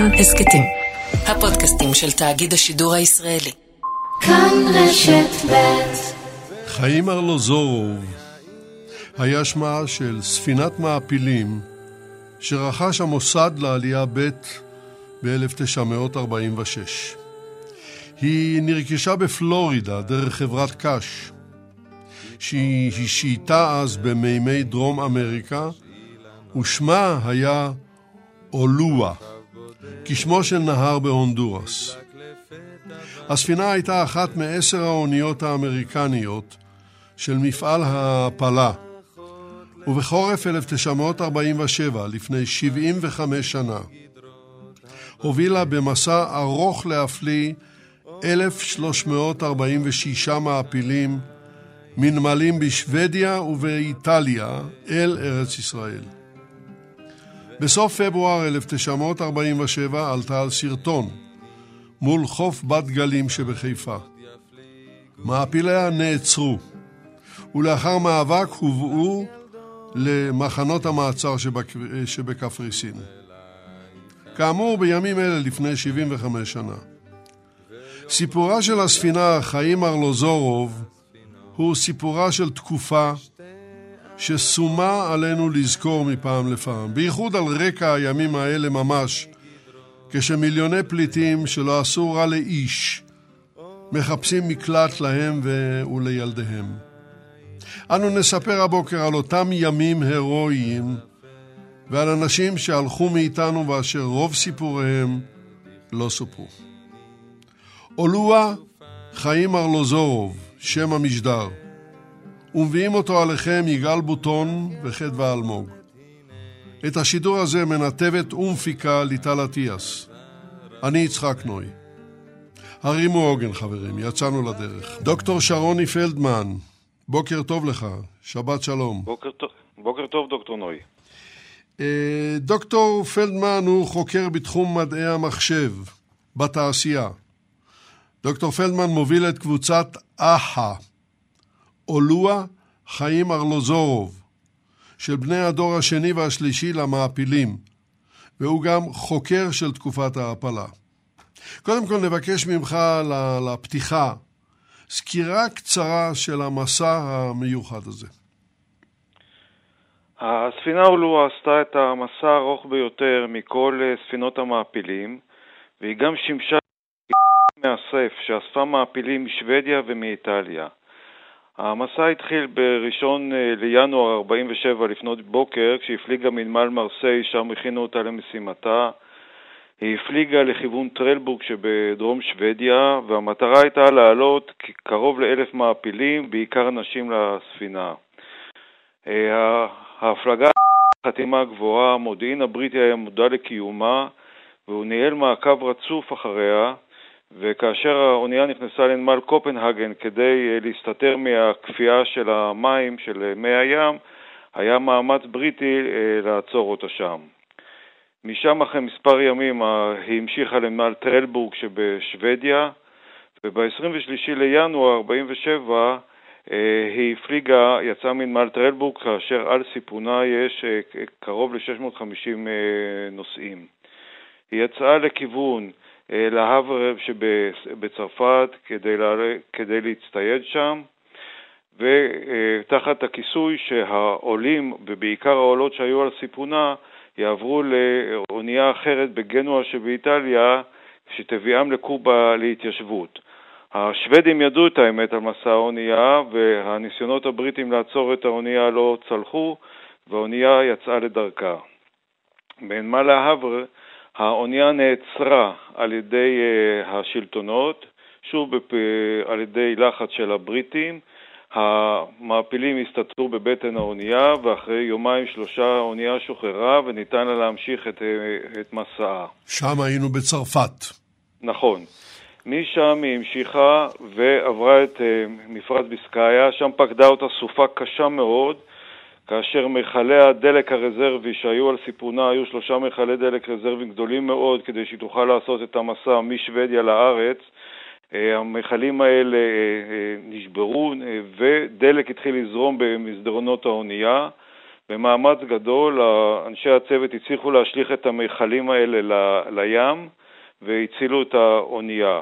כאן הסכתים. הפודקאסטים של תאגיד השידור הישראלי. כאן רשת ב' חיים ארלוזורוב היה שמה של ספינת מעפילים שרכש המוסד לעלייה ב' ב-1946. היא נרכשה בפלורידה דרך חברת קאש, שהיא השהיתה אז במימי דרום אמריקה, ושמה היה אולואה, כשמו של נהר בהונדורס. הספינה הייתה אחת מעשר האוניות האמריקניות של מפעל ההעפלה, ובחורף 1947, לפני 75 שנה, הובילה במסע ארוך להפליא 1,346 מעפילים מנמלים בשוודיה ובאיטליה אל ארץ ישראל. בסוף פברואר 1947 עלתה על סרטון מול חוף בת גלים שבחיפה. מעפיליה נעצרו, ולאחר מאבק הובאו למחנות המעצר שבקפריסין. כאמור, בימים אלה לפני 75 שנה. סיפורה של הספינה חיים ארלוזורוב הוא סיפורה של תקופה ששומה עלינו לזכור מפעם לפעם, בייחוד על רקע הימים האלה ממש, כשמיליוני פליטים שלא עשו רע לאיש מחפשים מקלט להם ולילדיהם. אנו נספר הבוקר על אותם ימים הירואיים ועל אנשים שהלכו מאיתנו ואשר רוב סיפוריהם לא סופרו. אולואה חיים ארלוזורוב, שם המשדר, ומביאים אותו עליכם יגאל בוטון וחדווה אלמוג. את השידור הזה מנתבת ומפיקה ליטל אטיאס. אני יצחק נוי. הרימו עוגן חברים, יצאנו לדרך. דוקטור שרוני פלדמן, בוקר טוב לך, שבת שלום. בוקר טוב, בוקר טוב דוקטור נוי. אה, דוקטור פלדמן הוא חוקר בתחום מדעי המחשב בתעשייה. דוקטור פלדמן מוביל את קבוצת אח"א, אולואה חיים ארלוזורוב, של בני הדור השני והשלישי למעפילים, והוא גם חוקר של תקופת ההעפלה. קודם כל נבקש ממך לפתיחה סקירה קצרה של המסע המיוחד הזה. הספינה אולואה עשתה את המסע הארוך ביותר מכל אה, ספינות המעפילים, והיא גם שימשה מאסף שאספה מעפילים משוודיה ומאיטליה. המסע התחיל בראשון אה, לינואר 47 לפנות בוקר, כשהפליגה מנמל מרסיי, שם הכינו אותה למשימתה. היא הפליגה לכיוון טרלבורג שבדרום שוודיה, והמטרה הייתה להעלות קרוב לאלף מעפילים, בעיקר נשים לספינה. אה, ההפלגה חתימה גבוהה, המודיעין הבריטי היה מודע לקיומה, והוא ניהל מעקב רצוף אחריה, וכאשר האונייה נכנסה לנמל קופנהגן כדי אה, להסתתר מהכפייה של המים, של מי הים, היה מאמץ בריטי אה, לעצור אותה שם. משם אחרי מספר ימים היא המשיכה לנמל טרלבורג שבשוודיה, וב-23 לינואר 47 אה, היא הפליגה, יצאה מנמל טרלבורג, כאשר על סיפונה יש קרוב ל-650 נוסעים. היא יצאה לכיוון להאבר שבצרפת כדי, לה, כדי להצטייד שם, ותחת הכיסוי שהעולים, ובעיקר העולות שהיו על סיפונה, יעברו לאונייה אחרת בגנואה שבאיטליה, שתביאם לקובה להתיישבות. השוודים ידעו את האמת על מסע האונייה, והניסיונות הבריטים לעצור את האונייה לא צלחו, והאונייה יצאה לדרכה. בנמל ההבר האונייה נעצרה על ידי uh, השלטונות, שוב בפ... על ידי לחץ של הבריטים. המעפילים הסתתרו בבטן האונייה, ואחרי יומיים שלושה האונייה שוחררה וניתן לה להמשיך את, uh, את מסעה. שם היינו בצרפת. נכון. משם היא המשיכה ועברה את מפרץ ביסקאיה, שם פקדה אותה סופה קשה מאוד, כאשר מכלי הדלק הרזרבי שהיו על סיפונה היו שלושה מכלי דלק רזרבי גדולים מאוד כדי שהיא תוכל לעשות את המסע משוודיה לארץ. אה, המכלים האלה אה, אה, נשברו ודלק התחיל לזרום במסדרונות האונייה במאמץ גדול אנשי הצוות הצליחו להשליך את המכלים האלה ל, לים והצילו את האונייה.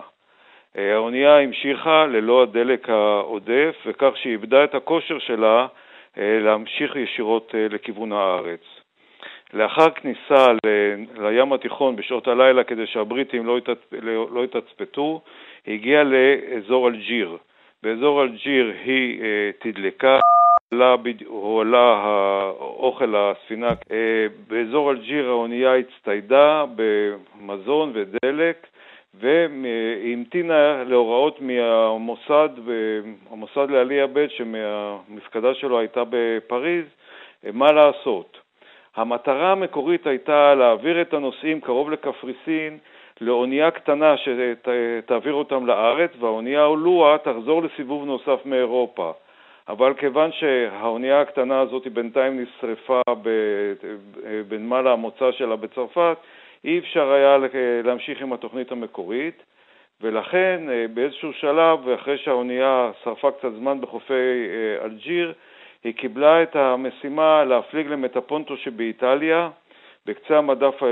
האונייה המשיכה ללא הדלק העודף, וכך שהיא איבדה את הכושר שלה להמשיך ישירות אה, לכיוון הארץ. לאחר כניסה לים התיכון בשעות הלילה כדי שהבריטים לא, לא, לא יתצפתו, היא הגיעה לאזור אלג'יר. באזור אלג'יר היא תדלקה, הועלה האוכל לספינה. באזור אלג'יר האונייה הצטיידה במזון ודלק, והמתינה להוראות מהמוסד, המוסד לעלייה ב' שמהמפקדה שלו הייתה בפריז, מה לעשות. המטרה המקורית הייתה להעביר את הנוסעים קרוב לקפריסין לאונייה קטנה שתעביר אותם לארץ, והאונייה אולואה תחזור לסיבוב נוסף מאירופה. אבל כיוון שהאונייה הקטנה הזאת בינתיים נשרפה בנמל המוצא שלה בצרפת, אי אפשר היה להמשיך עם התוכנית המקורית, ולכן אה, באיזשהו שלב, אחרי שהאונייה שרפה קצת זמן בחופי אה, אלג'יר, היא קיבלה את המשימה להפליג למטפונטו שבאיטליה, בקצה המדף, אה,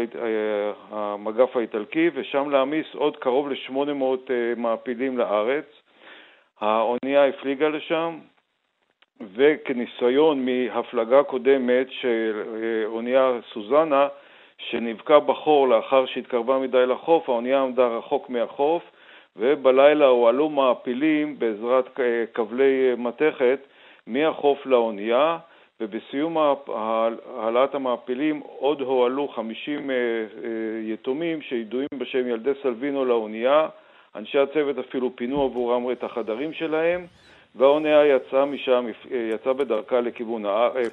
המגף האיטלקי, ושם להעמיס עוד קרוב ל-800 מעפילים לארץ. האונייה הפליגה לשם, וכניסיון מהפלגה קודמת של אונייה סוזנה, שנבקע בחור לאחר שהתקרבה מדי לחוף, האונייה עמדה רחוק מהחוף, ובלילה הועלו מעפילים בעזרת כבלי מתכת מהחוף לאונייה, ובסיום העלאת המעפילים עוד הועלו 50 אה, אה, יתומים שידועים בשם ילדי סלווינו לאונייה. אנשי הצוות אפילו פינו עבורם את החדרים שלהם, והאונייה יצאה משם, אה, יצאה בדרכה לכיוון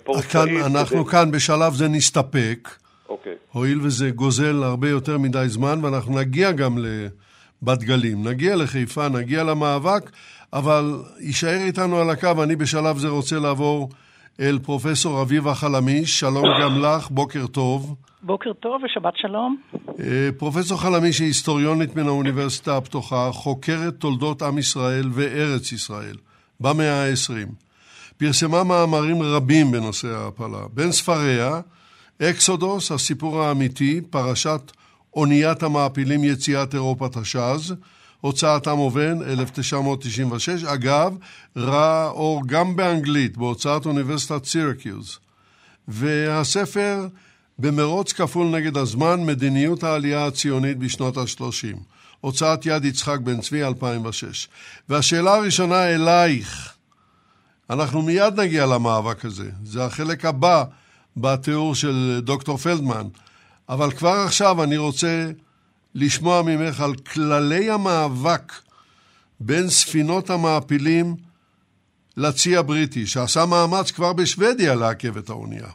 פורט סעיד. אנחנו כאן בשלב זה נסתפק. אוקיי. הואיל וזה גוזל הרבה יותר מדי זמן, ואנחנו נגיע גם לבת גלים, נגיע לחיפה, נגיע למאבק, אבל יישאר איתנו על הקו, אני בשלב זה רוצה לעבור אל פרופסור אביבה חלמיש, שלום גם לך, בוקר טוב. בוקר טוב ושבת שלום. אה, פרופסור חלמיש היא היסטוריונית מן האוניברסיטה הפתוחה, חוקרת תולדות עם ישראל וארץ ישראל במאה ה-20. פרסמה מאמרים רבים בנושא ההעפלה. בין ספריה, אקסודוס, הסיפור האמיתי, פרשת אוניית המעפילים יציאת אירופה תש"ז, הוצאת עם עובן, 1996. אגב, ראה אור גם באנגלית, בהוצאת אוניברסיטת סירקיוז. והספר במרוץ כפול נגד הזמן, מדיניות העלייה הציונית בשנות ה-30. הוצאת יד יצחק בן צבי, 2006. והשאלה הראשונה אלייך, אנחנו מיד נגיע למאבק הזה, זה החלק הבא בתיאור של דוקטור פלדמן, אבל כבר עכשיו אני רוצה לשמוע ממך על כללי המאבק בין ספינות המעפילים לצי הבריטי, שעשה מאמץ כבר בשוודיה לעכב את האונייה.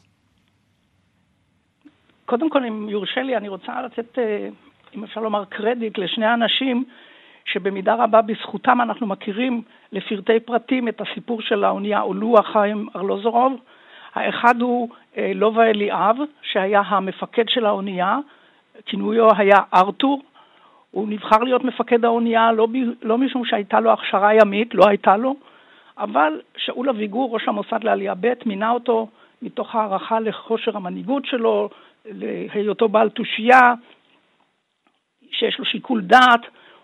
קודם כל, אם יורשה לי, אני רוצה לתת, אה, אם אפשר לומר, קרדיט לשני אנשים שבמידה רבה בזכותם אנחנו מכירים לפרטי פרטים את הסיפור של האונייה אולואה חיים ארלוזורוב, האחד הוא אה, לובה אליאב, שהיה המפקד של האונייה, כינויו היה ארתור. הוא נבחר להיות מפקד האונייה לא, ב, לא משום שהייתה לו הכשרה ימית, לא הייתה לו, אבל שאול אביגור, ראש המוסד לעלייה ב', מינה אותו מתוך הערכה לכושר המנהיגות שלו, להיותו בעל תושייה, שיש לו שיקול דעת.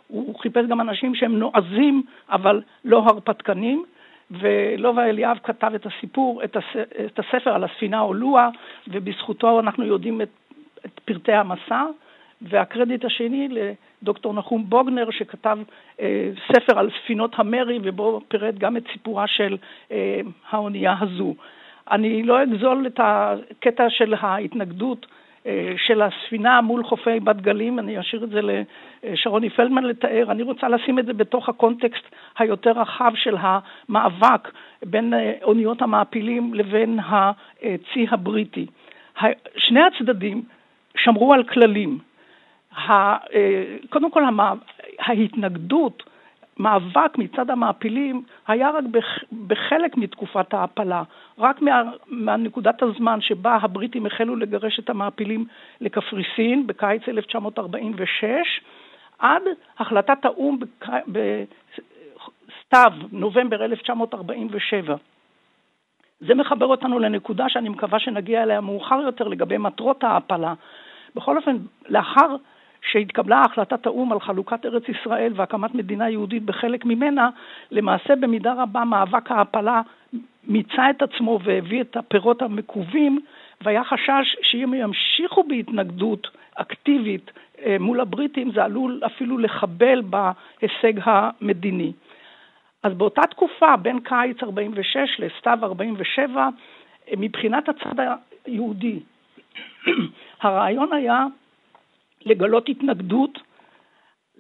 הוא חיפש גם אנשים שהם נועזים, אבל לא הרפתקנים. ולובה אליאב כתב את הסיפור, את, הס, את הספר על הספינה אולואה, ובזכותו אנחנו יודעים את, את פרטי המסע. והקרדיט השני לדוקטור נחום בוגנר, שכתב אה, ספר על ספינות המרי, ובו פירט גם את סיפורה של אה, האונייה הזו. אני לא אגזול את הקטע של ההתנגדות של הספינה מול חופי בת גלים, אני אשאיר את זה לשרוני פלדמן לתאר, אני רוצה לשים את זה בתוך הקונטקסט היותר רחב של המאבק בין אה, אוניות המעפילים לבין הצי הבריטי. שני הצדדים שמרו על כללים. אה, קודם כל ההתנגדות מאבק מצד המעפילים היה רק בחלק מתקופת ההעפלה, רק מה, מהנקודת הזמן שבה הבריטים החלו לגרש את המעפילים לקפריסין בקיץ 1946, עד החלטת האו"ם בסתיו, נובמבר 1947. זה מחבר אותנו לנקודה שאני מקווה שנגיע אליה מאוחר יותר לגבי מטרות ההעפלה. בכל אופן, לאחר שהתקבלה החלטת האו"ם על חלוקת ארץ ישראל והקמת מדינה יהודית בחלק ממנה, למעשה במידה רבה מאבק ההעפלה מיצה את עצמו והביא את הפירות המקווים, והיה חשש שאם ימשיכו בהתנגדות אקטיבית אה, מול הבריטים, זה עלול אפילו לחבל בהישג המדיני. אז באותה תקופה, בין קיץ 46 לסתיו 47, מבחינת הצד היהודי, הרעיון היה לגלות התנגדות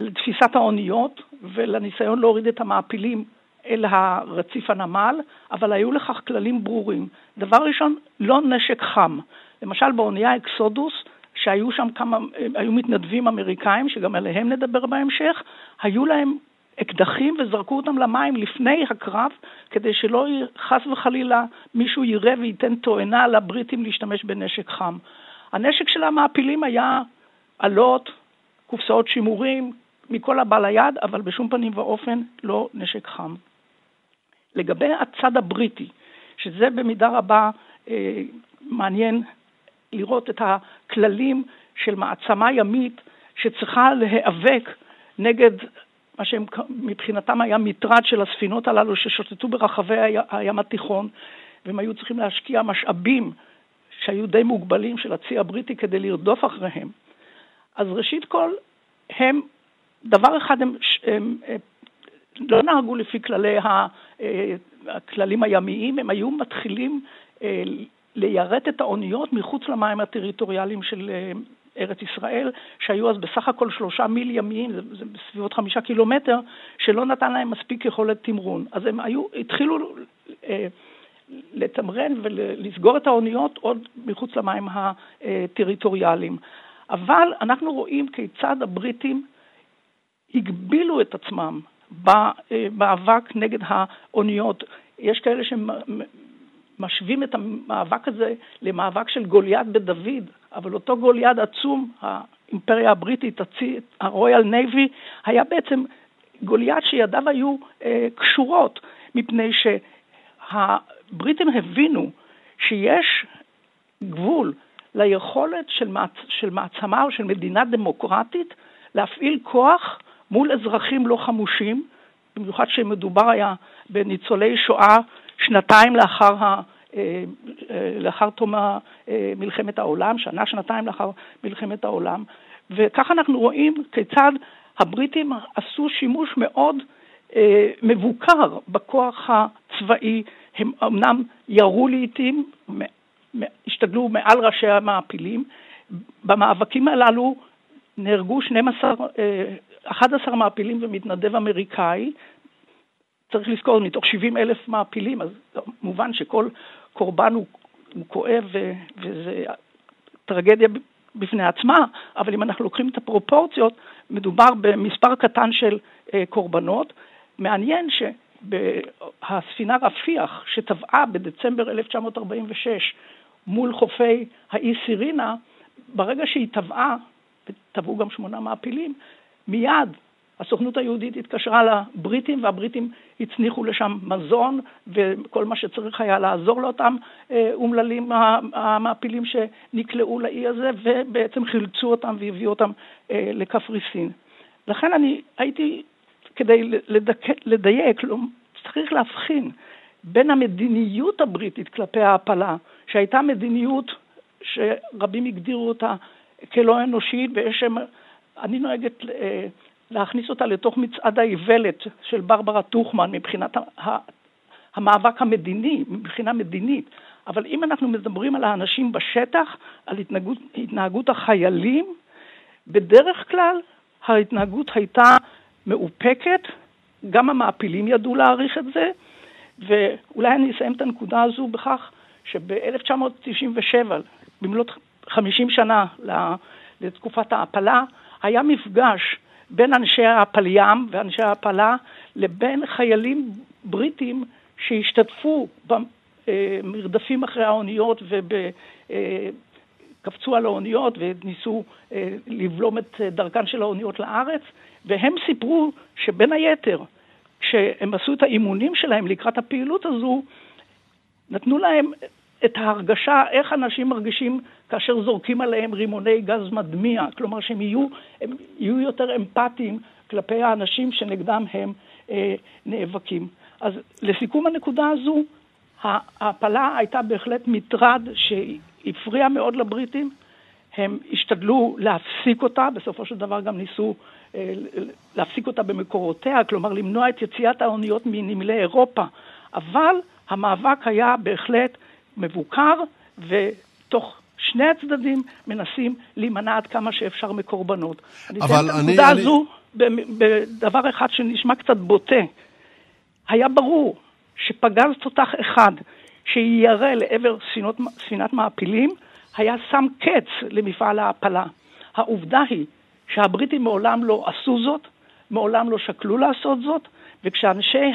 לתפיסת האוניות ולניסיון להוריד את המעפילים אל הרציף הנמל, אבל היו לכך כללים ברורים. דבר ראשון, לא נשק חם. למשל באונייה אקסודוס, שהיו שם כמה, היו מתנדבים אמריקאים, שגם עליהם נדבר בהמשך, היו להם אקדחים וזרקו אותם למים לפני הקרב, כדי שלא חס וחלילה מישהו יראה וייתן תואנה לבריטים להשתמש בנשק חם. הנשק של המעפילים היה אלות, קופסאות שימורים, מכל הבא ליד, אבל בשום פנים ואופן לא נשק חם. לגבי הצד הבריטי, שזה במידה רבה אה, מעניין לראות את הכללים של מעצמה ימית שצריכה להיאבק נגד מה שמבחינתם היה מטרד של הספינות הללו ששוטטו ברחבי הים התיכון, והם היו צריכים להשקיע משאבים שהיו די מוגבלים של הצי הבריטי כדי לרדוף אחריהם. אז ראשית כל, הם, דבר אחד הם, הם, הם לא נהגו לפי כללי ה, אה, הכללים הימיים, הם היו מתחילים אה, ליירט את האוניות מחוץ למים הטריטוריאליים של אה, ארץ ישראל, שהיו אז בסך הכל שלושה מיל ימיים, זה, זה בסביבות חמישה קילומטר, שלא נתן להם מספיק יכולת תמרון. אז הם היו, התחילו אה, לתמרן ולסגור את האוניות עוד מחוץ למים הטריטוריאליים. אבל אנחנו רואים כיצד הבריטים הגבילו את עצמם במאבק נגד האוניות. יש כאלה שמשווים את המאבק הזה למאבק של גוליית בדוד, אבל אותו גוליית עצום, האימפריה הבריטית, ה Royal Navy, היה בעצם גוליית שידיו היו אה, קשורות, מפני שהבריטים הבינו שיש גבול ליכולת של, מעצ... של מעצמה או של מדינה דמוקרטית להפעיל כוח מול אזרחים לא חמושים, במיוחד שמדובר היה בניצולי שואה שנתיים לאחר, ה... אה, אה, לאחר תום אה, מלחמת העולם, שנה, שנתיים לאחר מלחמת העולם, וכך אנחנו רואים כיצד הבריטים עשו שימוש מאוד מבוקר בכוח הצבאי, הם אמנם ירו לעיתים, השתדלו מעל ראשי המעפילים. במאבקים הללו נהרגו 12, 11 מעפילים ומתנדב אמריקאי. צריך לזכור, מתוך 70 אלף מעפילים, אז מובן שכל קורבן הוא, הוא כואב וזה טרגדיה בפני עצמה, אבל אם אנחנו לוקחים את הפרופורציות, מדובר במספר קטן של אה, קורבנות. מעניין שהספינה רפיח, שטבעה בדצמבר 1946 מול חופי האי סירינה, ברגע שהיא טבעה, וטבעו גם שמונה מעפילים, מיד הסוכנות היהודית התקשרה לבריטים והבריטים הצניחו לשם מזון וכל מה שצריך היה לעזור לאותם אה, אומללים המעפילים שנקלעו לאי הזה ובעצם חילצו אותם והביאו אותם אה, לקפריסין. לכן אני הייתי, כדי לדייק, לא, צריך להבחין בין המדיניות הבריטית כלפי ההעפלה, שהייתה מדיניות שרבים הגדירו אותה כלא אנושית, ויש אני נוהגת אה, להכניס אותה לתוך מצעד האיוולת של ברברה טוכמן מבחינת המאבק המדיני, מבחינה מדינית. אבל אם אנחנו מדברים על האנשים בשטח, על התנהגות, התנהגות החיילים, בדרך כלל ההתנהגות הייתה מאופקת, גם המעפילים ידעו להעריך את זה, ואולי אני אסיים את הנקודה הזו בכך שב-1997, במלאת 50 שנה לתקופת ההעפלה, היה מפגש בין אנשי הפליים ואנשי ההעפלה לבין חיילים בריטים שהשתתפו במרדפים אחרי האוניות וקפצו על האוניות וניסו אה, לבלום את דרכן של האוניות לארץ, והם סיפרו שבין היתר, כשהם עשו את האימונים שלהם לקראת הפעילות הזו, נתנו להם את ההרגשה, איך אנשים מרגישים כאשר זורקים עליהם רימוני גז מדמיע, כלומר שהם יהיו, הם יהיו יותר אמפתיים כלפי האנשים שנגדם הם אה, נאבקים. אז לסיכום הנקודה הזו, ההעפלה הייתה בהחלט מטרד שהפריע מאוד לבריטים, הם השתדלו להפסיק אותה, בסופו של דבר גם ניסו אה, להפסיק אותה במקורותיה, כלומר למנוע את יציאת האוניות מנמלי אירופה, אבל המאבק היה בהחלט מבוקר, ותוך שני הצדדים מנסים להימנע עד כמה שאפשר מקורבנות. אבל אני... אני... את הנקודה הזו בדבר אחד שנשמע קצת בוטה. היה ברור שפגז תותח אחד שיירה לעבר ספינת מעפילים, היה שם קץ למפעל ההעפלה. העובדה היא שהבריטים מעולם לא עשו זאת, מעולם לא שקלו לעשות זאת, וכשאנשי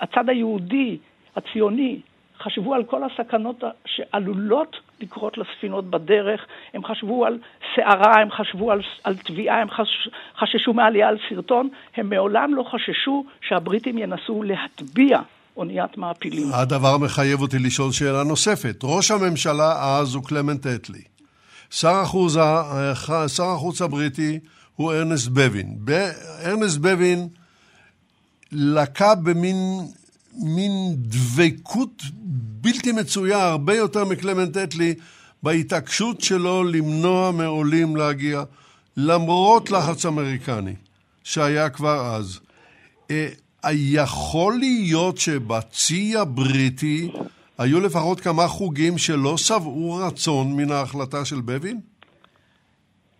הצד היהודי, הציוני, חשבו על כל הסכנות שעלולות לקרות לספינות בדרך, הם חשבו על סערה, הם חשבו על, על תביעה, הם חש, חששו מעלייה על סרטון, הם מעולם לא חששו שהבריטים ינסו להטביע אוניית מעפילים. הדבר מחייב אותי לשאול שאלה נוספת. ראש הממשלה אז הוא קלמנט אטלי. שר החוץ, שר החוץ הבריטי הוא ארנסט בבין. ארנסט בבין לקה במין מין דבקות בלתי מצויה, הרבה יותר מקלמנט אטלי, בהתעקשות שלו למנוע מעולים להגיע, למרות לחץ אמריקני שהיה כבר אז. אה, יכול להיות שבצי הבריטי היו לפחות כמה חוגים שלא שבעו רצון מן ההחלטה של בבין?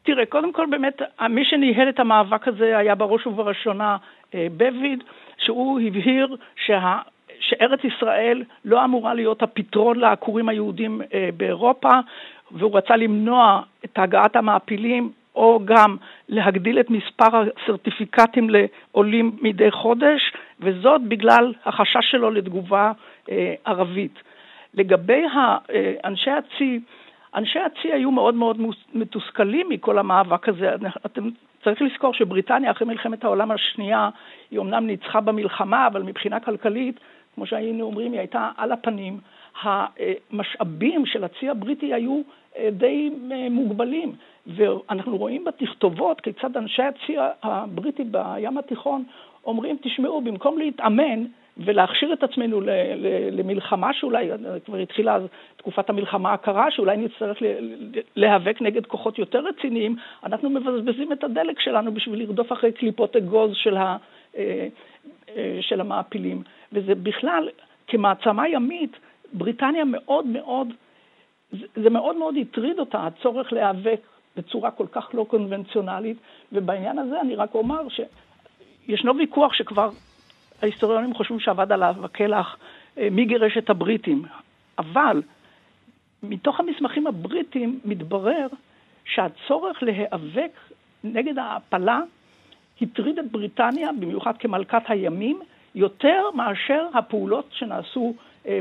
תראה, קודם כל באמת, מי שניהל את המאבק הזה היה בראש ובראשונה אה, בביד, שהוא הבהיר שה... שארץ ישראל לא אמורה להיות הפתרון לעקורים היהודים אה, באירופה, והוא רצה למנוע את הגעת המעפילים או גם להגדיל את מספר הסרטיפיקטים לעולים מדי חודש, וזאת בגלל החשש שלו לתגובה אה, ערבית. לגבי אה, אנשי הצי, אנשי הצי היו מאוד מאוד מתוסכלים מכל המאבק הזה. אתם צריך לזכור שבריטניה אחרי מלחמת העולם השנייה היא אומנם ניצחה במלחמה, אבל מבחינה כלכלית, כמו שהיינו אומרים, היא הייתה על הפנים. המשאבים של הצי הבריטי היו אה, די אה, מוגבלים, ואנחנו רואים בתכתובות כיצד אנשי הצי הבריטי בים התיכון אומרים, תשמעו, במקום להתאמן ולהכשיר את עצמנו למלחמה שאולי, כבר התחילה תקופת המלחמה הקרה, שאולי נצטרך להיאבק נגד כוחות יותר רציניים, אנחנו מבזבזים את הדלק שלנו בשביל לרדוף אחרי קליפות אגוז של, ה, אה, של המעפילים. וזה בכלל, כמעצמה ימית, בריטניה מאוד מאוד, זה מאוד מאוד הטריד אותה, הצורך להיאבק בצורה כל כך לא קונבנציונלית, ובעניין הזה אני רק אומר שישנו ויכוח שכבר ההיסטוריונים חושבים שעבד עליו הקלח, אה, מי גירש את הבריטים, אבל מתוך המסמכים הבריטיים מתברר שהצורך להיאבק נגד ההעפלה הטריד את בריטניה, במיוחד כמלכת הימים, יותר מאשר הפעולות שנעשו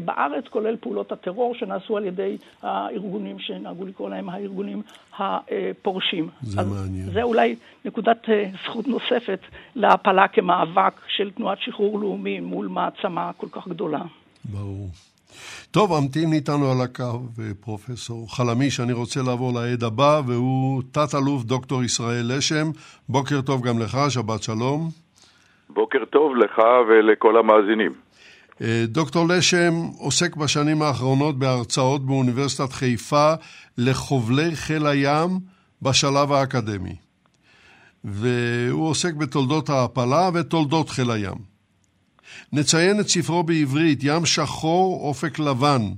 בארץ, כולל פעולות הטרור שנעשו על ידי הארגונים שנהגו לקרוא להם הארגונים הפורשים. זה מעניין. זה אולי נקודת אה, זכות נוספת להפלה כמאבק של תנועת שחרור לאומי מול מעצמה כל כך גדולה. ברור. טוב, המתין איתנו על הקו אה, פרופסור חלמיש, אני רוצה לעבור לעד הבא, והוא תת-אלוף דוקטור ישראל לשם. בוקר טוב גם לך, שבת שלום. בוקר טוב לך ולכל המאזינים. אה, דוקטור לשם עוסק בשנים האחרונות בהרצאות באוניברסיטת חיפה לחובלי חיל הים בשלב האקדמי. והוא עוסק בתולדות ההעפלה ותולדות חיל הים. נציין את ספרו בעברית, ים שחור, אופק לבן.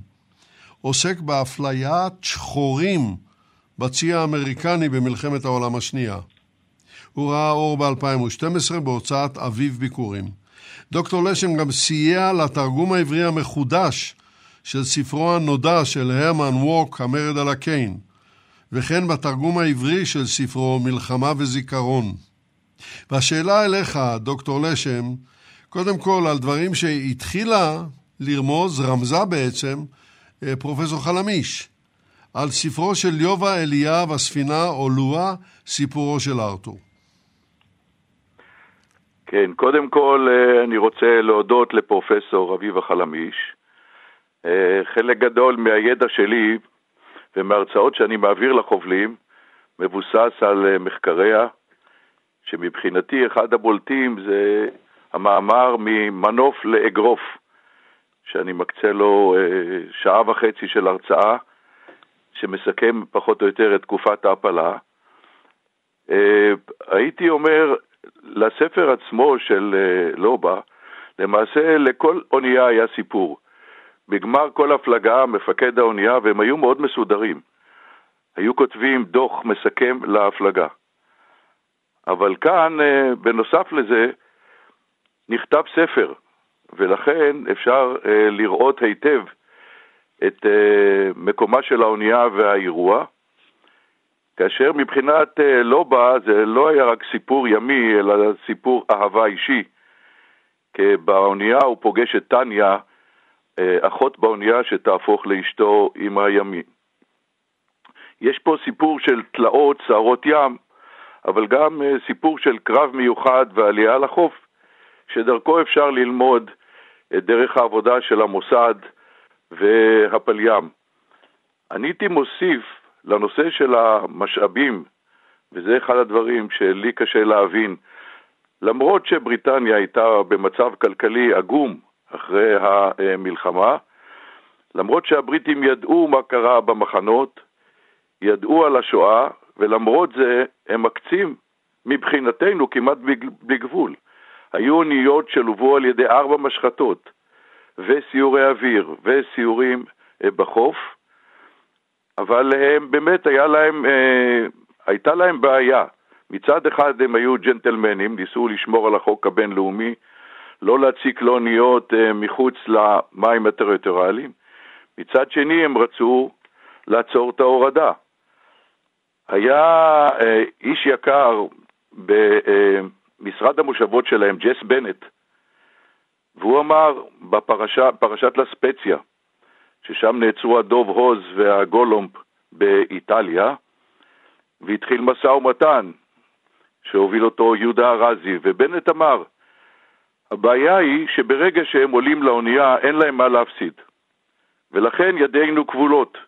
עוסק באפליית שחורים בצי האמריקני במלחמת העולם השנייה. הוא ראה אור ב-2012 בהוצאת אביב ביקורים. דוקטור לשם גם סייע לתרגום העברי המחודש של ספרו הנודע של הרמן ווק, המרד על הקיין, וכן בתרגום העברי של ספרו מלחמה וזיכרון. והשאלה אליך, דוקטור לשם, קודם כל על דברים שהתחילה לרמוז, רמזה בעצם, אה, פרופסור חלמיש, על ספרו של יובה אליאב, הספינה אולואה, סיפורו של ארתור. כן, קודם כל אה, אני רוצה להודות לפרופסור אביבה חלמיש. אה, חלק גדול מהידע שלי ומהרצאות שאני מעביר לחובלים מבוסס על אה, מחקריה, שמבחינתי אחד הבולטים זה המאמר ממנוף לאגרוף, שאני מקצה לו שעה וחצי של הרצאה, שמסכם פחות או יותר את תקופת ההפלה. הייתי אומר, לספר עצמו של לובה, למעשה לכל אונייה היה סיפור. בגמר כל הפלגה, מפקד האונייה, והם היו מאוד מסודרים, היו כותבים דוח מסכם להפלגה. אבל כאן, אה, בנוסף לזה, נכתב ספר, ולכן אפשר אה, לראות היטב את אה, מקומה של האונייה והאירוע, כאשר מבחינת לובה זה לא היה רק סיפור ימי, אלא סיפור אהבה אישי. כי באונייה הוא פוגש את טניה, אה, אחות באונייה שתהפוך לאשתו עם הימים. יש פה סיפור של תלאות, סערות ים, אבל גם אה, סיפור של קרב מיוחד ועלייה לחוף, שדרכו אפשר ללמוד את דרך העבודה של המוסד והפליים. אני הייתי מוסיף לנושא של המשאבים, וזה אחד הדברים שלי קשה להבין, למרות שבריטניה הייתה במצב כלכלי עגום אחרי המלחמה, למרות שהבריטים ידעו מה קרה במחנות, ידעו על השואה, ולמרות זה הם מקצים מבחינתנו כמעט בלי גבול. היו אוניות שלוו על ידי ארבע משחטות, וסיורי אוויר, וסיורים אה, בחוף, אבל הם באמת, היה להם, אה, הייתה להם בעיה. מצד אחד הם היו ג'נטלמנים, ניסו לשמור על החוק הבינלאומי, לא להציק לאוניות אה, מחוץ למים הטריטוריאליים. מצד שני הם רצו לעצור את ההורדה. היה אה, איש יקר במשרד המושבות שלהם, ג'ס בנט, והוא אמר בפרשת לספציה, ששם נעצרו הדוב הוז והגולומפ באיטליה, והתחיל משא ומתן שהוביל אותו יהודה ארזי, ובנט אמר, הבעיה היא שברגע שהם עולים לאונייה אין להם מה להפסיד, ולכן ידינו כבולות.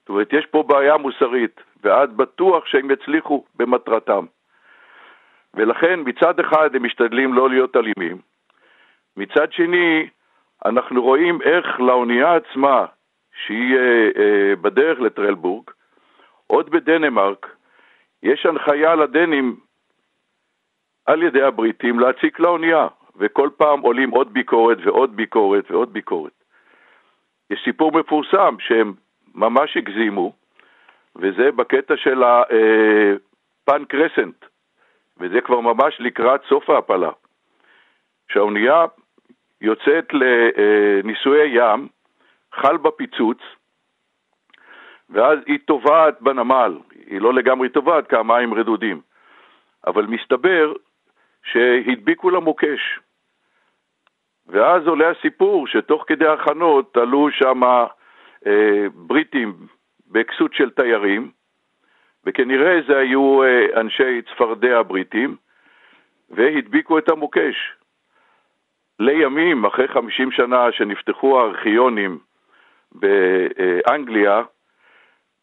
זאת אומרת, יש פה בעיה מוסרית, ואת בטוח שהם יצליחו במטרתם. ולכן מצד אחד הם משתדלים לא להיות אלימים, מצד שני אנחנו רואים איך לאונייה עצמה, שהיא אה, אה, בדרך לטרלבורג, עוד בדנמרק, יש הנחיה לדנים על ידי הבריטים להציק לאונייה, וכל פעם עולים עוד ביקורת ועוד ביקורת ועוד ביקורת. יש סיפור מפורסם שהם ממש הגזימו, וזה בקטע של הפן קרסנט, וזה כבר ממש לקראת סוף ההפלה. שהאונייה יוצאת לנישואי ים, חל בפיצוץ, ואז היא טובעת בנמל, היא לא לגמרי טובעת כי המים רדודים, אבל מסתבר שהדביקו למוקש. ואז עולה הסיפור שתוך כדי הכנות עלו שם אה, בריטים בכסות של תיירים, וכנראה זה היו אה, אנשי צפרדע הבריטים, והדביקו את המוקש. לימים, אחרי 50 שנה שנפתחו הארכיונים באנגליה,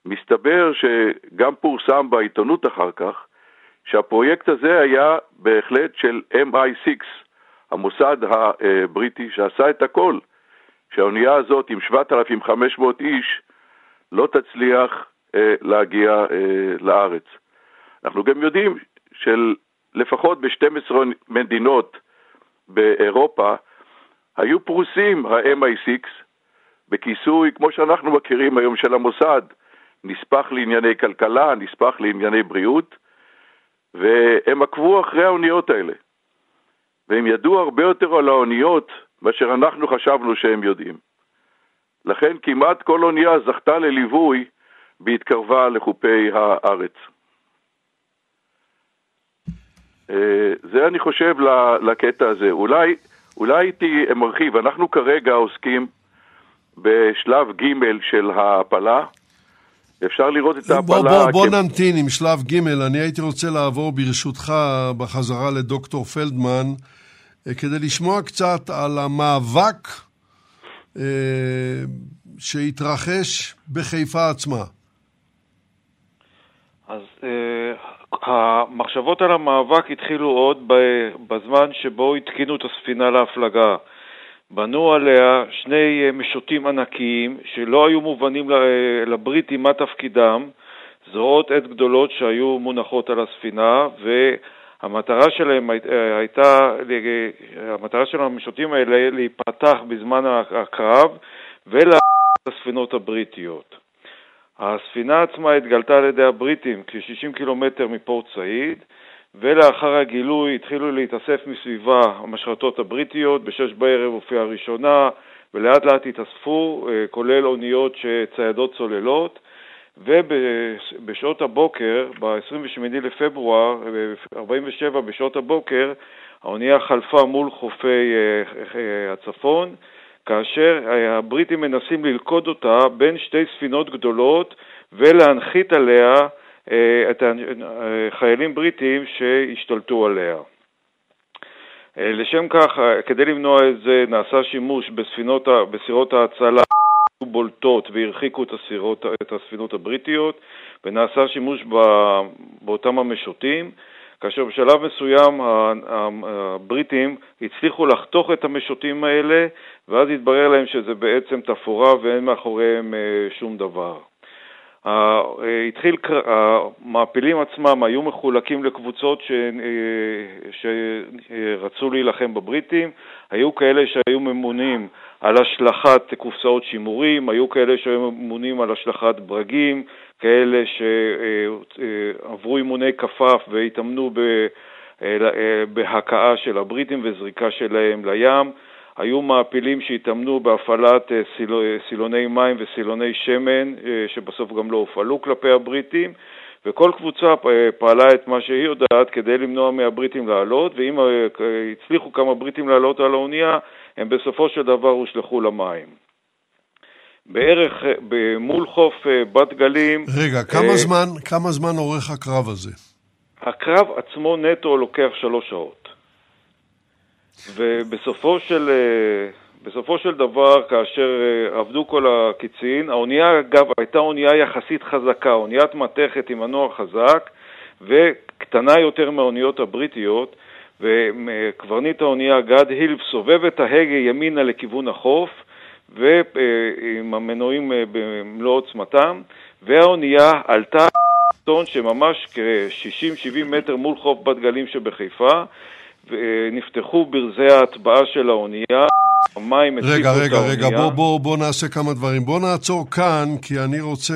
מסתבר שגם פורסם בעיתונות אחר כך, שהפרויקט הזה היה בהחלט של MI6, המוסד הבריטי שעשה את הכל, שהאונייה הזאת עם 7,500 איש לא תצליח אה, להגיע אה, לארץ. אנחנו גם יודעים שלפחות ב-12 מדינות באירופה היו פרוסים ה-MI6 בכיסוי, כמו שאנחנו מכירים היום, של המוסד, נספח לענייני כלכלה, נספח לענייני בריאות, והם עקבו אחרי האוניות האלה. והם ידעו הרבה יותר על האוניות מאשר אנחנו חשבנו שהם יודעים. לכן כמעט כל אונייה זכתה לליווי בהתקרבה לחופי הארץ. אה, זה אני חושב לקטע הזה. אולי, אולי הייתי מרחיב, אנחנו כרגע עוסקים בשלב ג' של ההעפלה, אפשר לראות את ההפלה... בוא, בוא, בוא כ... נמתין עם שלב ג', אני הייתי רוצה לעבור ברשותך בחזרה לדוקטור פלדמן, אה, כדי לשמוע קצת על המאבק אה, שהתרחש בחיפה עצמה. אז אה, המחשבות על המאבק התחילו עוד בזמן שבו התקינו את הספינה להפלגה. בנו עליה שני אה, משוטים ענקיים שלא היו מובנים לבריטים מה תפקידם, זרועות עץ גדולות שהיו מונחות על הספינה, והמטרה שלהם הייתה, המטרה של המשוטים האלה להיפתח בזמן הקרב ולספינות הבריטיות. הספינה עצמה התגלתה על ידי הבריטים כ-60 קילומטר מפורט סעיד, ולאחר הגילוי התחילו להתאסף מסביבה המשרתות הבריטיות, בשש בערב הופיעה הראשונה, ולאט לאט התאספו, אה, כולל אוניות שציידות צוללות, ובשעות הבוקר, ב-28 לפברואר, ב-47 בשעות הבוקר, האונייה חלפה מול חופי אה, אה, הצפון, כאשר הבריטים מנסים ללכוד אותה בין שתי ספינות גדולות ולהנחית עליה אה, את החיילים בריטים שהשתלטו עליה. אה, לשם כך, אה, כדי למנוע את זה, נעשה שימוש בספינות, בסירות ההצלה בולטות והרחיקו את, הסירות, את הספינות הבריטיות, ונעשה שימוש באותם המשוטים. כאשר בשלב מסוים הבריטים הצליחו לחתוך את המשוטים האלה, ואז התברר להם שזה בעצם תפאורה ואין מאחוריהם אה, שום דבר. אה, התחיל, המעפילים עצמם היו מחולקים לקבוצות ש, אה, שרצו להילחם בבריטים, היו כאלה שהיו ממונים על השלכת קופסאות שימורים, היו כאלה שהיו ממונים על השלכת ברגים, כאלה שעברו אימוני כפף והתאמנו בהכאה של הבריטים וזריקה שלהם לים. היו מעפילים שהתאמנו בהפעלת אה, סילוני מים וסילוני שמן, אה, שבסוף גם לא הופעלו כלפי הבריטים, וכל קבוצה אה, פעלה את מה שהיא יודעת כדי למנוע מהבריטים לעלות, ואם הצליחו כמה בריטים לעלות על האונייה, הם בסופו של דבר הושלכו למים. בערך מול חוף בת גלים... רגע, כמה, זמן, כמה זמן אורך הקרב הזה? הקרב עצמו נטו לוקח שלוש שעות. ובסופו של, אה, בסופו של דבר, כאשר אה, עבדו כל הקיצין, האונייה אגב הייתה אונייה יחסית חזקה, אוניית מתכת עם מנוע חזק וקטנה יותר מהאוניות הבריטיות, וקברניט האונייה גד הילף סובב את ההגה ימינה לכיוון החוף ועם המנועים אה, במלוא עוצמתם, והאונייה עלתה טון שממש כ-60-70 מטר מול חוף בת גלים שבחיפה, נפתחו ברזי ההטבעה של האונייה, המים הציפו את האונייה. רגע, רגע, רגע, בוא, בוא, בוא נעשה כמה דברים. בוא נעצור כאן, כי אני רוצה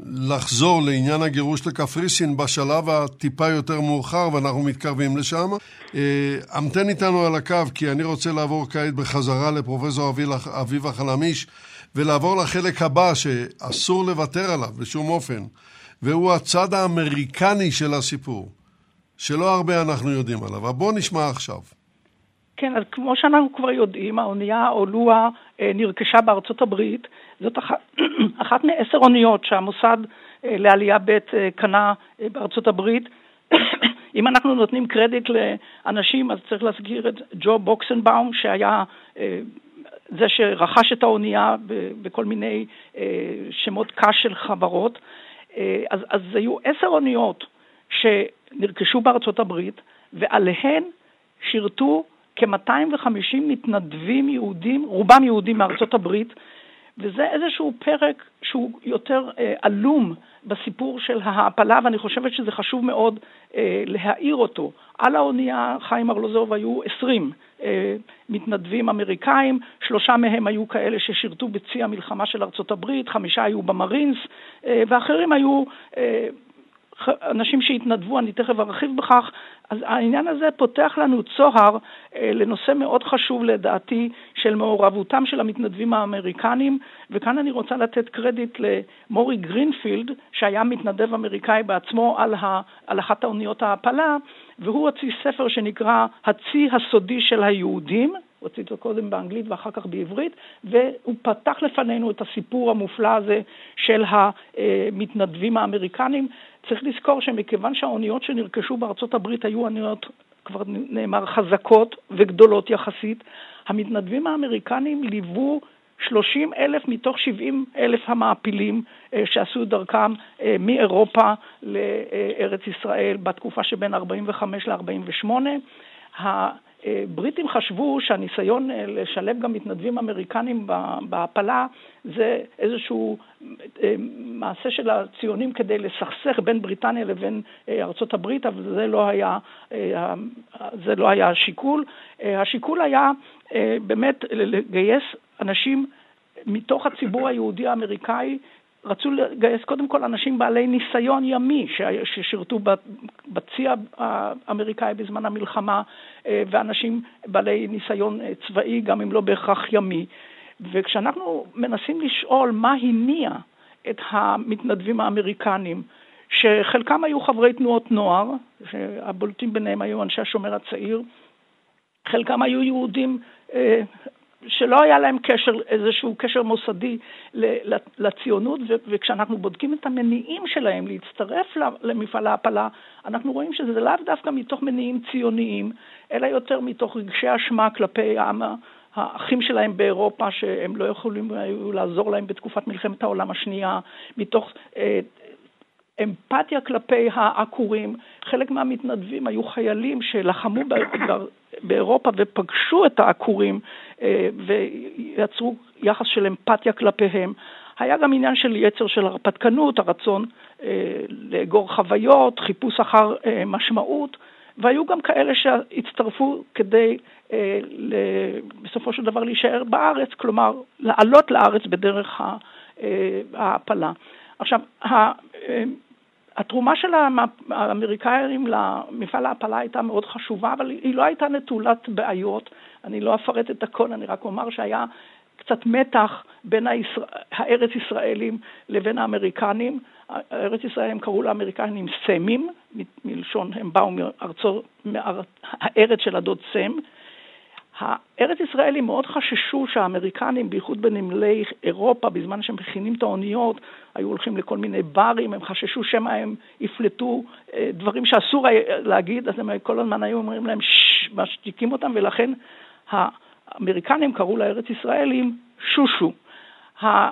לחזור לעניין הגירוש לקפריסין בשלב הטיפה יותר מאוחר, ואנחנו מתקרבים לשם. אה, המתן איתנו על הקו, כי אני רוצה לעבור כעת בחזרה לפרופסור אביבה חלמיש, ולעבור לחלק הבא, שאסור לוותר עליו בשום אופן, והוא הצד האמריקני של הסיפור. שלא הרבה אנחנו יודעים עליו. אבל בואו נשמע עכשיו. כן, אז כמו שאנחנו כבר יודעים, האונייה אולואה אה, נרכשה בארצות הברית. זאת אחת, אחת מעשר אוניות שהמוסד אה, לעלייה ב' אה, קנה בארצות הברית. אם אנחנו נותנים קרדיט לאנשים, אז צריך להזכיר את ג'ו בוקסנבאום, שהיה זה שרכש את האונייה בכל מיני שמות קש של חברות. אז, אז היו עשר אוניות שנרכשו בארצות הברית, ועליהן שירתו כ-250 מתנדבים יהודים, רובם יהודים מארצות הברית, וזה איזשהו פרק שהוא יותר אה, עלום בסיפור של ההעפלה, ואני חושבת שזה חשוב מאוד אה, להעיר אותו. על האונייה חיים ארלוזוב היו 20 אה, מתנדבים אמריקאים, שלושה מהם היו כאלה ששירתו בצי המלחמה של ארצות הברית, חמישה היו במרינס, אה, ואחרים היו אה, אנשים שהתנדבו, אני תכף ארחיב בכך, אז העניין הזה פותח לנו צוהר אה, לנושא מאוד חשוב לדעתי של מעורבותם של המתנדבים האמריקנים, וכאן אני רוצה לתת קרדיט למורי גרינפילד, שהיה מתנדב אמריקאי בעצמו על, ה, על אחת האוניות ההעפלה, והוא הוציא ספר שנקרא הצי הסודי של היהודים, הוציא אותו קודם באנגלית ואחר כך בעברית, והוא פתח לפנינו את הסיפור המופלא הזה של המתנדבים האמריקנים. צריך לזכור שמכיוון שהאוניות שנרכשו בארצות הברית היו אוניות כבר נאמר, חזקות וגדולות יחסית. המתנדבים האמריקנים ליוו 30 אלף מתוך 70 אלף המעפילים אה, שעשו דרכם אה, מאירופה לארץ ישראל בתקופה שבין 45 ל-48. הבריטים חשבו שהניסיון אה, לשלב גם מתנדבים אמריקנים בהעפלה זה איזשהו מעשה של הציונים כדי לסכסך בין בריטניה לבין ארצות הברית, אבל זה לא היה, זה לא היה השיקול. השיקול היה באמת לגייס אנשים מתוך הציבור היהודי האמריקאי רצו לגייס קודם כל אנשים בעלי ניסיון ימי ששירתו בצי האמריקאי בזמן המלחמה אה, ואנשים בעלי ניסיון אה, צבאי גם אם לא בהכרח ימי. וכשאנחנו מנסים לשאול מה הניע את המתנדבים האמריקנים, שחלקם היו חברי תנועות נוער, שהבולטים ביניהם היו אנשי השומר הצעיר, חלקם היו יהודים אה, שלא היה להם קשר, איזשהו קשר מוסדי לציונות, וכשאנחנו בודקים את המניעים שלהם להצטרף למפעל ההעפלה, אנחנו רואים שזה לאו דווקא מתוך מניעים ציוניים, אלא יותר מתוך רגשי אשמה כלפי העם האחים שלהם באירופה, שהם לא יכולים היו לעזור להם בתקופת מלחמת העולם השנייה, מתוך אה, אמפתיה כלפי העקורים. חלק מהמתנדבים היו חיילים שלחמו באירופה ופגשו את העקורים אה, ויצרו יחס של אמפתיה כלפיהם. היה גם עניין של יצר של הרפתקנות, הרצון אה, לאגור חוויות, חיפוש אחר אה, משמעות, והיו גם כאלה שהצטרפו כדי בסופו של דבר להישאר בארץ, כלומר לעלות לארץ בדרך ההעפלה. עכשיו, התרומה של האמריקאים למפעל ההעפלה הייתה מאוד חשובה, אבל היא לא הייתה נטולת בעיות. אני לא אפרט את הכל, אני רק אומר שהיה קצת מתח בין הישראל, הארץ ישראלים לבין האמריקנים. הארץ ישראלים קראו לאמריקנים סמים, מלשון, הם באו מארצו, מהארץ של הדוד סם, הארץ ישראלים מאוד חששו שהאמריקנים, בייחוד בנמלי אירופה, בזמן שהם מכינים את האוניות, היו הולכים לכל מיני ברים, הם חששו שמא הם יפלטו אה, דברים שאסור להגיד, אז הם כל הזמן היו אומרים להם, משתיקים אותם, ולכן האמריקנים קראו לארץ ישראלים שושו. אה,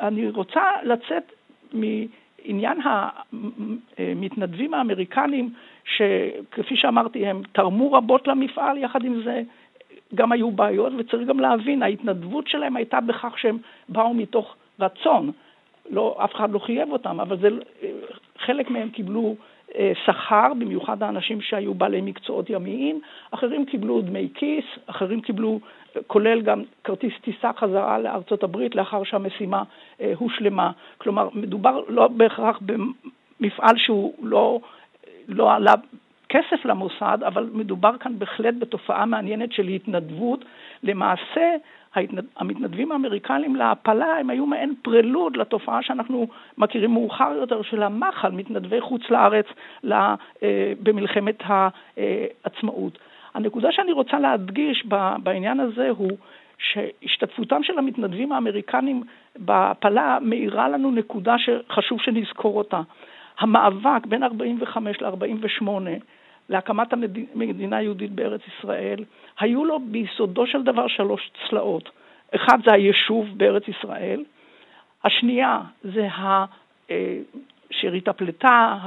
אני רוצה לצאת מעניין המתנדבים האמריקנים שכפי שאמרתי, הם תרמו רבות למפעל, יחד עם זה גם היו בעיות, וצריך גם להבין, ההתנדבות שלהם הייתה בכך שהם באו מתוך רצון. לא, אף אחד לא חייב אותם, אבל זה, חלק מהם קיבלו אה, שכר, במיוחד האנשים שהיו בעלי מקצועות ימיים, אחרים קיבלו דמי כיס, אחרים קיבלו, כולל גם כרטיס טיסה חזרה לארצות הברית לאחר שהמשימה אה, הושלמה. כלומר, מדובר לא בהכרח במפעל שהוא לא לא עלה כסף למוסד, אבל מדובר כאן בהחלט בתופעה מעניינת של התנדבות. למעשה, המתנדבים האמריקנים להעפלה הם היו מעין פרלוד לתופעה שאנחנו מכירים מאוחר יותר של המח"ל, מתנדבי חוץ לארץ אה, במלחמת העצמאות. הנקודה שאני רוצה להדגיש בעניין הזה הוא שהשתתפותם של המתנדבים האמריקנים בהעפלה מאירה לנו נקודה שחשוב שנזכור אותה. המאבק בין 45 ל-48 להקמת המדינה היהודית בארץ ישראל, היו לו ביסודו של דבר שלוש צלעות. אחד זה היישוב בארץ ישראל, השנייה זה אה, שארית הפליטה,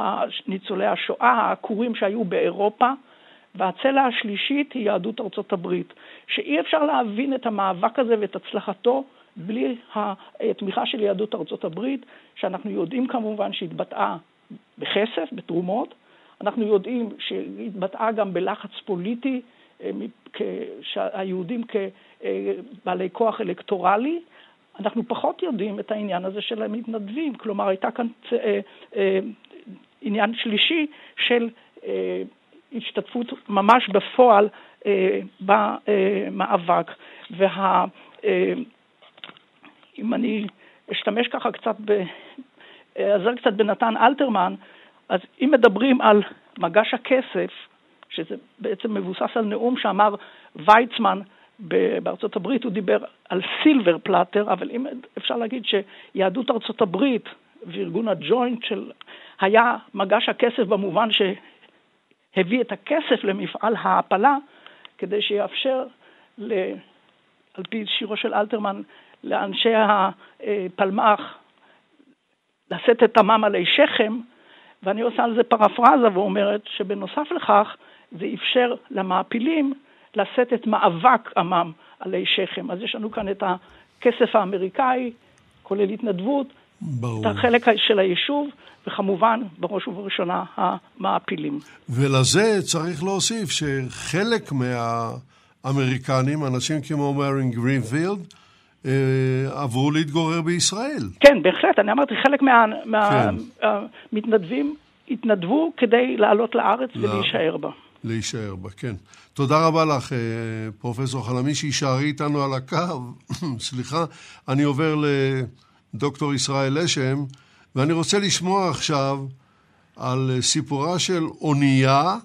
ניצולי השואה, העקורים שהיו באירופה, והצלע השלישית היא יהדות ארצות הברית, שאי אפשר להבין את המאבק הזה ואת הצלחתו בלי התמיכה של יהדות ארצות הברית, שאנחנו יודעים כמובן שהתבטאה בכסף, בתרומות. אנחנו יודעים שהתבטאה גם בלחץ פוליטי, אה, שהיהודים כבעלי כוח אלקטורלי. אנחנו פחות יודעים את העניין הזה של המתנדבים, כלומר הייתה כאן אה, אה, עניין שלישי של השתתפות ממש בפועל במאבק. ואם אני אשתמש ככה קצת אעזר קצת בנתן אלתרמן, אז אם מדברים על מגש הכסף, שזה בעצם מבוסס על נאום שאמר ויצמן בארצות הברית, הוא דיבר על סילבר פלאטר, אבל אם אפשר להגיד שיהדות ארצות הברית וארגון הג'וינט של, היה מגש הכסף במובן הביא את הכסף למפעל ההעפלה כדי שיאפשר, ל, על פי שירו של אלתרמן, לאנשי הפלמ"ח לשאת את עמם עלי שכם, ואני עושה על זה פרפרזה ואומרת שבנוסף לכך זה אפשר למעפילים לשאת את מאבק עמם עלי שכם. אז יש לנו כאן את הכסף האמריקאי, כולל התנדבות, ברור. את החלק של היישוב, וכמובן, בראש ובראשונה, המעפילים. ולזה צריך להוסיף שחלק מהאמריקנים, אנשים כמו מרין גרינפילד, עברו להתגורר בישראל. כן, בהחלט. אני אמרתי, חלק מהמתנדבים מה, כן. התנדבו כדי לעלות לארץ لا... ולהישאר בה. להישאר בה, כן. תודה רבה לך, אה, פרופסור חלמי, שישארי איתנו על הקו. סליחה, אני עובר לדוקטור ישראל לשם, ואני רוצה לשמוע עכשיו על סיפורה של אונייה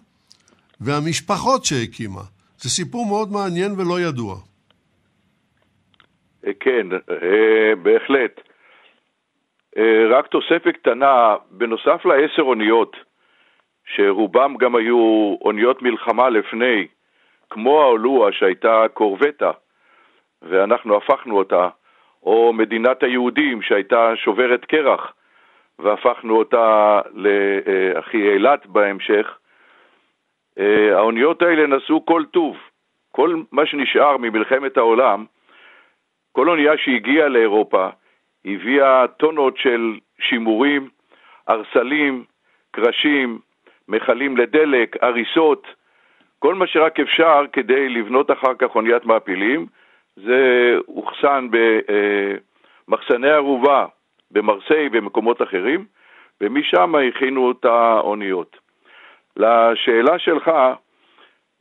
והמשפחות שהקימה. זה סיפור מאוד מעניין ולא ידוע. אה, כן, אה, בהחלט. רק תוספת קטנה, בנוסף לעשר אוניות, שרובם גם היו אוניות מלחמה לפני, כמו האולואה שהייתה קורבטה, ואנחנו הפכנו אותה, או מדינת היהודים שהייתה שוברת קרח, והפכנו אותה לאחי אילת בהמשך, אה, האוניות האלה נשאו כל טוב. כל מה שנשאר ממלחמת העולם, כל אונייה שהגיעה לאירופה הביאה טונות של שימורים, ארסלים, קרשים, מכלים לדלק, הריסות, כל מה שרק אפשר כדי לבנות אחר כך אוניית מעפילים. זה אוחסן במחסני ערובה במרסיי ובמקומות אחרים, ומשם הכינו את האוניות. לשאלה שלך,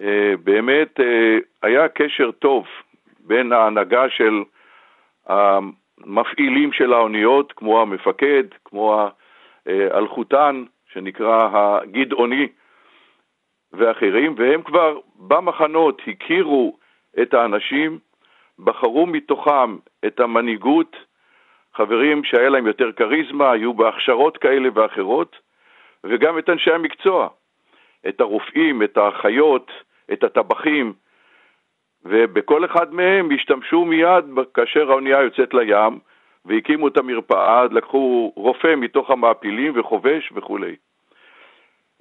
אה, באמת אה, היה קשר טוב בין ההנהגה של המפעילים של האוניות, כמו המפקד, כמו האלחוטן, שנקרא הגדעוני, ואחרים, והם כבר במחנות הכירו את האנשים, בחרו מתוכם את המנהיגות, חברים שהיה להם יותר כריזמה, היו בהכשרות כאלה ואחרות, וגם את אנשי המקצוע, את הרופאים, את האחיות, את הטבחים, ובכל אחד מהם השתמשו מיד כאשר האונייה יוצאת לים, והקימו את המרפאה, לקחו רופא מתוך המעפילים וחובש וכולי.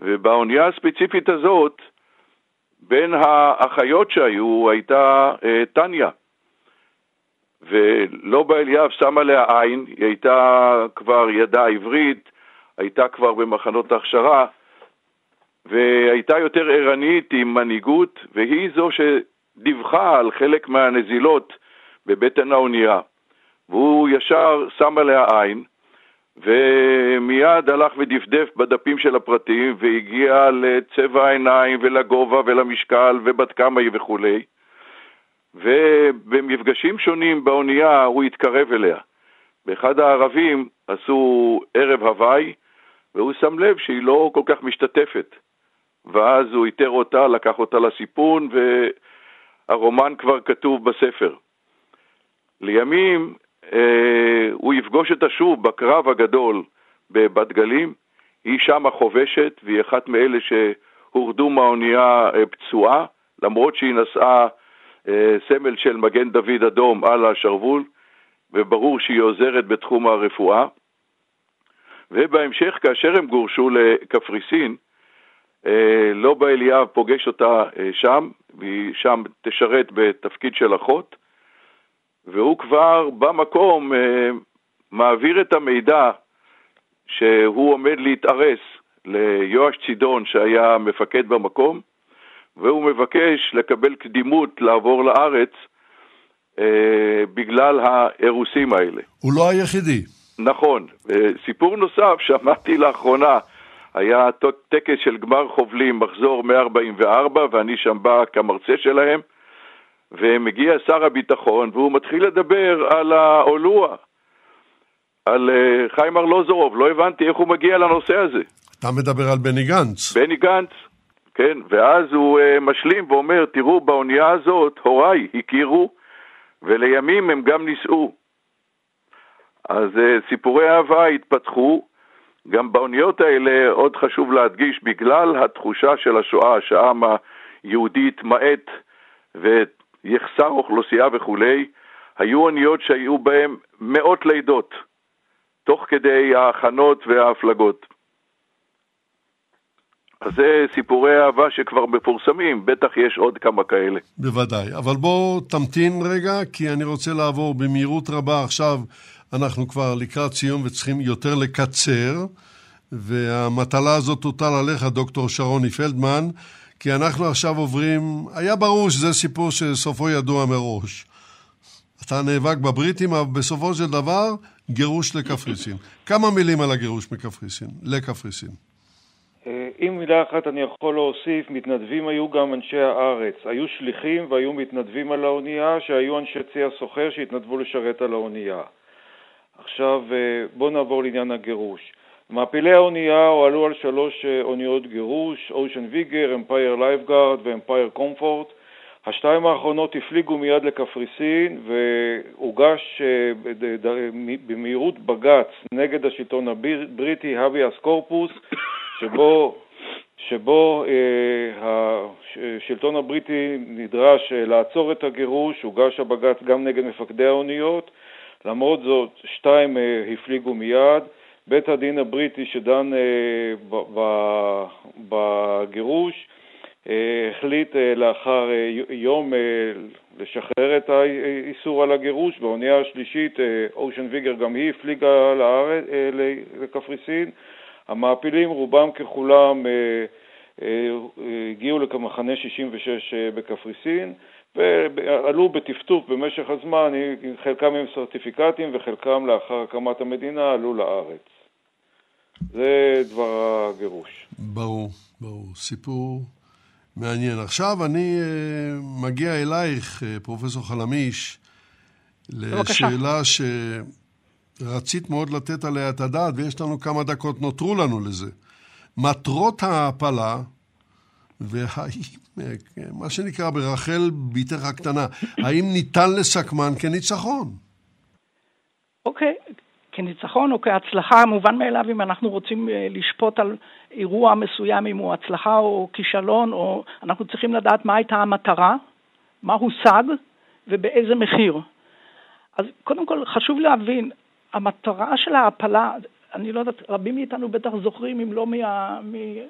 ובאונייה הספציפית הזאת, בין האחיות שהיו הייתה אה, טניה. ולובה אליאב שמה לה עין, היא הייתה כבר ידעה עברית, הייתה כבר במחנות ההכשרה, והייתה יותר ערנית עם מנהיגות, והיא זו שדיווחה על חלק מהנזילות בבטן האונייה. והוא ישר שם עליה עין, ומיד הלך ודפדף בדפים של הפרטים והגיע לצבע העיניים ולגובה ולמשקל ובת כמה היא וכולי. ובמפגשים שונים באונייה הוא התקרב אליה. באחד הערבים עשו ערב הוואי, והוא שם לב שהיא לא כל כך משתתפת. ואז הוא איתר אותה, לקח אותה לסיפון, והרומן כבר כתוב בספר. לימים אה, הוא יפגוש אותה שוב בקרב הגדול בבת גלים, היא שמה חובשת, והיא אחת מאלה שהורדו מהאונייה אה, פצועה, למרות שהיא נשאה אה, סמל של מגן דוד אדום על השרוול, וברור שהיא עוזרת בתחום הרפואה. ובהמשך, כאשר הם גורשו לקפריסין, לובה אליאב פוגש אותה שם, והיא שם תשרת בתפקיד של אחות, והוא כבר במקום אה, מעביר את המידע שהוא עומד להתארס ליואש צידון שהיה מפקד במקום, והוא מבקש לקבל קדימות לעבור לארץ אה, בגלל האירוסים האלה. הוא לא היחידי. נכון. סיפור נוסף, שמעתי לאחרונה, היה טקס של גמר חובלים, מחזור 144, ואני שם בא כמרצה שלהם, ומגיע שר הביטחון והוא מתחיל לדבר על האולואה, על אה, חיים ארלוזורוב, לא הבנתי איך הוא מגיע לנושא הזה. אתה מדבר על בני גנץ. בני גנץ, כן, ואז הוא uh, משלים ואומר, תראו, באונייה הזאת הוריי הכירו, ולימים הם גם נישאו. אז uh, סיפורי אהבה התפתחו, גם באוניות האלה, עוד חשוב להדגיש, בגלל התחושה של השואה, שהעם היהודי התמעט ויחסר אוכלוסייה וכולי, היו אוניות שהיו בהן מאות לידות, תוך כדי ההכנות וההפלגות. אז זה סיפורי אהבה שכבר מפורסמים, בטח יש עוד כמה כאלה. בוודאי, אבל בוא תמתין רגע, כי אני רוצה לעבור במהירות רבה עכשיו, אנחנו כבר לקראת סיום וצריכים יותר לקצר, והמטלה הזאת תוטל עליך, דוקטור שרוני פלדמן, כי אנחנו עכשיו עוברים, היה ברור שזה סיפור שסופו ידוע מראש. אתה נאבק בבריטים, אבל בסופו של דבר, גירוש לקפריסין. כמה מילים על הגירוש מקפריסין, לקפריסין. אם אה, מילה אחת אני יכול להוסיף, מתנדבים היו גם אנשי הארץ. היו שליחים והיו מתנדבים על האונייה שהיו אנשי צי הסוחר שהתנדבו לשרת על האונייה. עכשיו אה, בואו נעבור לעניין הגירוש. מעפילי האונייה הועלו על שלוש אה, אוניות גירוש, אושן ויגר, אמפייר לייפגארד ואמפייר קומפורט. השתיים האחרונות הפליגו מיד לקפריסין והוגש במהירות בג"ץ נגד השלטון הבריטי, הביאס קורפוס, שבו, שבו אה, השלטון הבריטי נדרש אה, לעצור את הגירוש, הוגש הבג"ץ גם נגד מפקדי האוניות, למרות זאת שתיים אה, הפליגו מיד. בית הדין הבריטי שדן אה, בגירוש אה, החליט לאחר יום לשחרר את האיסור על הגירוש, והאונייה השלישית, אושן ויגר, גם היא הפליגה לקפריסין. המעפילים רובם ככולם הגיעו למחנה 66 אה, בקפריסין ועלו בטפטוף במשך הזמן, חלקם עם סרטיפיקטים וחלקם לאחר הקמת המדינה עלו לארץ. זה דבר הגירוש. ברור, ברור. סיפור מעניין. עכשיו אני מגיע אלייך, פרופסור חלמיש, לשאלה ש... רצית מאוד לתת עליה את הדעת, ויש לנו כמה דקות נותרו לנו לזה. מטרות ההעפלה, והאם, מה שנקרא ברחל בתך הקטנה, האם ניתן לסכמן כניצחון? אוקיי, okay. כניצחון או כהצלחה, מובן מאליו אם אנחנו רוצים אה, לשפוט על אירוע מסוים, אם הוא הצלחה או כישלון, או אנחנו צריכים לדעת מה הייתה המטרה, מה הושג ובאיזה מחיר. אז קודם כל חשוב להבין, המטרה של ההעפלה, אני לא יודעת, רבים מאיתנו בטח זוכרים, אם לא מה,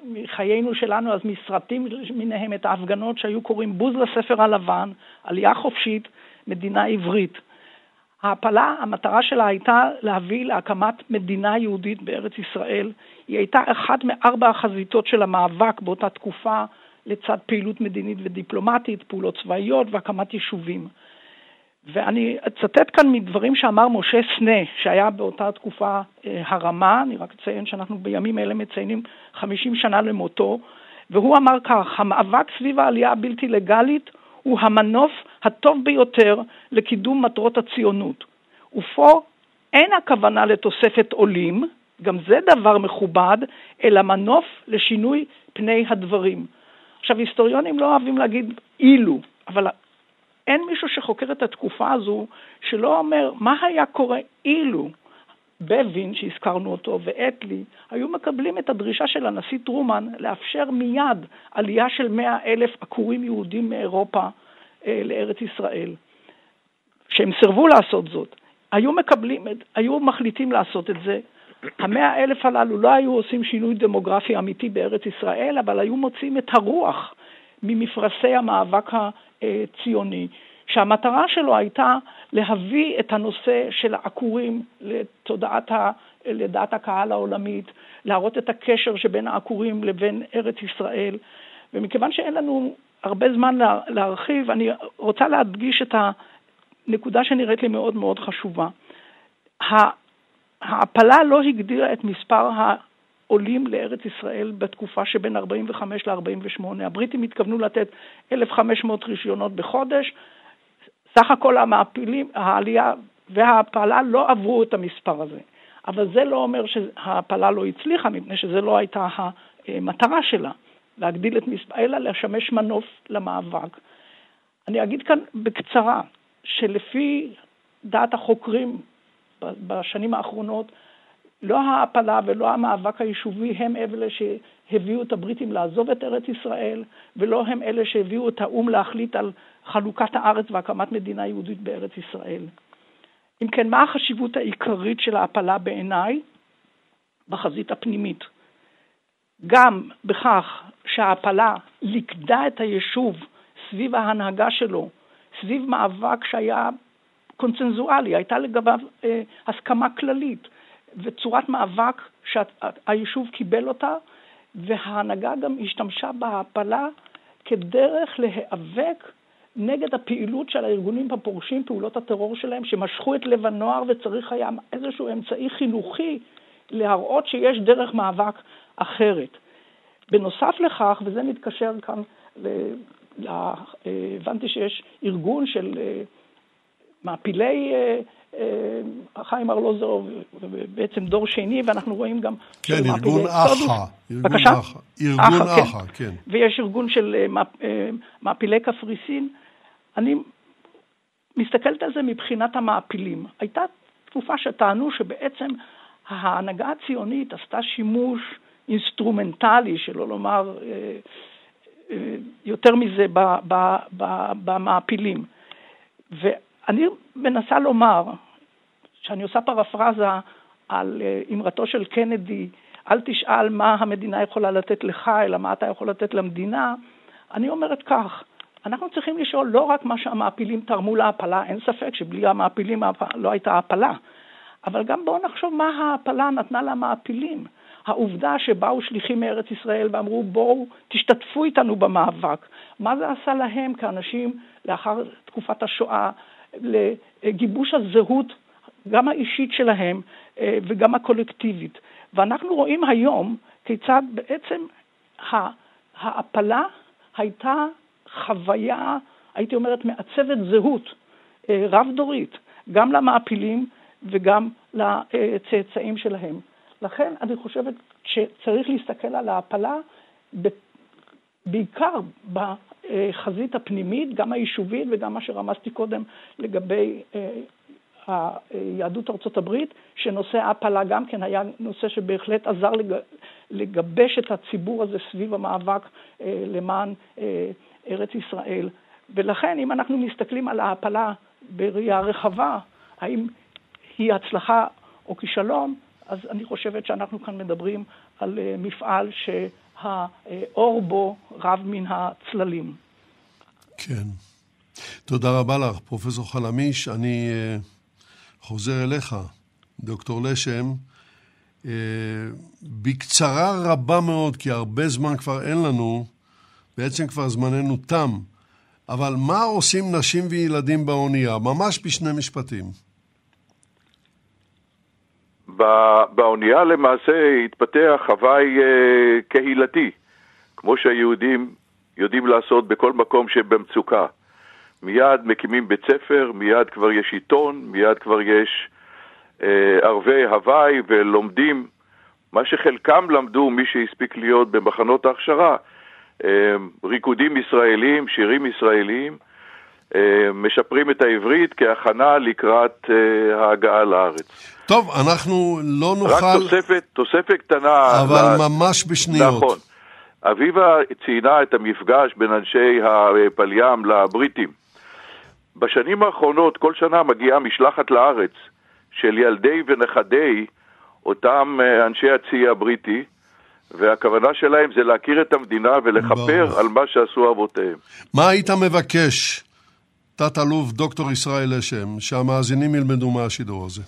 מחיינו שלנו, אז מסרטים מיניהם, את ההפגנות שהיו קוראים בוז לספר הלבן, עלייה חופשית, מדינה עברית. ההעפלה, המטרה שלה הייתה להביא להקמת מדינה יהודית בארץ ישראל. היא הייתה אחת מארבע החזיתות של המאבק באותה תקופה לצד פעילות מדינית ודיפלומטית, פעולות צבאיות והקמת יישובים. ואני אצטט כאן מדברים שאמר משה סנה, שהיה באותה תקופה אה, הרמה, אני רק אציין שאנחנו בימים אלה מציינים 50 שנה למותו, והוא אמר כך, המאבק סביב העלייה הבלתי לגלית הוא המנוף הטוב ביותר לקידום מטרות הציונות. ופה אין הכוונה לתוספת עולים, גם זה דבר מכובד, אלא מנוף לשינוי פני הדברים. עכשיו, היסטוריונים לא אוהבים להגיד אילו, אבל אין מישהו שחוקר את התקופה הזו שלא אומר מה היה קורה אילו בבין, שהזכרנו אותו, ואטלי, היו מקבלים את הדרישה של הנשיא טרומן לאפשר מיד עלייה של מאה אלף עקורים יהודים מאירופה אה, לארץ ישראל, שהם סירבו לעשות זאת. היו מקבלים, היו מחליטים לעשות את זה. המאה אלף הללו לא היו עושים שינוי דמוגרפי אמיתי בארץ ישראל, אבל היו מוצאים את הרוח ממפרשי המאבק הציוני, שהמטרה שלו הייתה להביא את הנושא של העקורים לתודעת, ה, לדעת הקהל העולמית, להראות את הקשר שבין העקורים לבין ארץ ישראל, ומכיוון שאין לנו הרבה זמן להרחיב, אני רוצה להדגיש את הנקודה שנראית לי מאוד מאוד חשובה. ההעפלה לא הגדירה את מספר עולים לארץ ישראל בתקופה שבין 45 ל-48. הבריטים התכוונו לתת 1,500 רישיונות בחודש. סך הכל המעפילים, העלייה וההעפלה לא עברו את המספר הזה. אבל זה לא אומר שההעפלה לא הצליחה, מפני שזו לא הייתה המטרה שלה, להגדיל את מספר, אלא לשמש מנוף למאבק. אני אגיד כאן בקצרה, שלפי דעת החוקרים בשנים האחרונות, לא ההעפלה ולא המאבק היישובי הם אלה שהביאו את הבריטים לעזוב את ארץ ישראל, ולא הם אלה שהביאו את האו"ם להחליט על חלוקת הארץ והקמת מדינה יהודית בארץ ישראל. אם כן, מה החשיבות העיקרית של ההעפלה בעיניי? בחזית הפנימית. גם בכך שההעפלה ליכדה את היישוב סביב ההנהגה שלו, סביב מאבק שהיה קונצנזואלי, הייתה לגביו אה, הסכמה כללית וצורת מאבק שהיישוב קיבל אותה, וההנהגה גם השתמשה בהעפלה כדרך להיאבק נגד הפעילות של הארגונים הפורשים, פעולות הטרור שלהם, שמשכו את לב הנוער וצריך היה איזשהו אמצעי חינוכי להראות שיש דרך מאבק אחרת. בנוסף לכך, וזה מתקשר כאן, ל... ל... הבנתי שיש ארגון של אה, מעפילי אה, אה, חיים ארלוזורוב, בעצם דור שני, ואנחנו רואים גם... כן, ארגון אח"א. בבקשה? ארגון אח"א, כן. כן. ויש ארגון של מעפילי קפריסין. אני מסתכלת על זה מבחינת המעפילים. הייתה תקופה שטענו שבעצם ההנהגה הציונית עשתה שימוש אינסטרומנטלי, שלא לומר אה, אה, יותר מזה, במעפילים. ואני מנסה לומר, שאני עושה פרפרזה על אה, אמרתו של קנדי, אל תשאל מה המדינה יכולה לתת לך, אלא מה אתה יכול לתת למדינה, אני אומרת כך, אנחנו צריכים לשאול לא רק מה שהמעפילים תרמו להעפלה, אין ספק שבלי המעפילים לא הייתה העפלה, אבל גם בואו נחשוב מה ההעפלה נתנה למעפילים. העובדה שבאו שליחים מארץ ישראל ואמרו בואו תשתתפו איתנו במאבק, מה זה עשה להם כאנשים לאחר תקופת השואה לגיבוש הזהות גם האישית שלהם אה, וגם הקולקטיבית. ואנחנו רואים היום כיצד בעצם ההעפלה הייתה חוויה, הייתי אומרת, מעצבת זהות אה, רב-דורית, גם למעפילים וגם לצאצאים שלהם. לכן אני חושבת שצריך להסתכל על ההעפלה בעיקר בחזית הפנימית, גם היישובית וגם מה שרמזתי קודם לגבי אה, יהדות ארצות הברית, שנושא ההעפלה גם כן היה נושא שבהחלט עזר לגבש את הציבור הזה סביב המאבק אה, למען אה, ארץ ישראל. ולכן אם אנחנו מסתכלים על ההעפלה בראייה רחבה, האם היא הצלחה או כישלון, אז אני חושבת שאנחנו כאן מדברים על אה, מפעל שהאור בו רב מן הצללים. כן. תודה רבה לך, פרופסור חלמיש. אני uh, חוזר אליך, דוקטור לשם. Uh, בקצרה רבה מאוד, כי הרבה זמן כבר אין לנו, בעצם כבר זמננו תם, אבל מה עושים נשים וילדים באונייה? ממש בשני משפטים. באונייה למעשה התפתח הוואי אה, קהילתי, כמו שהיהודים יודעים לעשות בכל מקום שבמצוקה. מיד מקימים בית ספר, מיד כבר יש עיתון, מיד כבר יש אה, ערבי הוואי ולומדים. מה שחלקם למדו, מי שהספיק להיות במחנות ההכשרה, אה, ריקודים ישראלים, שירים ישראלים, אה, משפרים את העברית כהכנה לקראת אה, ההגעה לארץ. טוב, אנחנו לא נוכל... רק תוספת, תוספת קטנה. אבל לה... ממש בשניות. נכון. אביבה ציינה את המפגש בין אנשי הפליים לבריטים. בשנים האחרונות כל שנה מגיעה משלחת לארץ של ילדי ונכדי אותם אה, אנשי הצי הבריטי, והכוונה שלהם זה להכיר את המדינה ולכפר ברוך. על מה שעשו אבותיהם. מה היית מבקש, תת-אלוף דוקטור ישראל אשם, שהמאזינים ילמדו מהשידור הזה?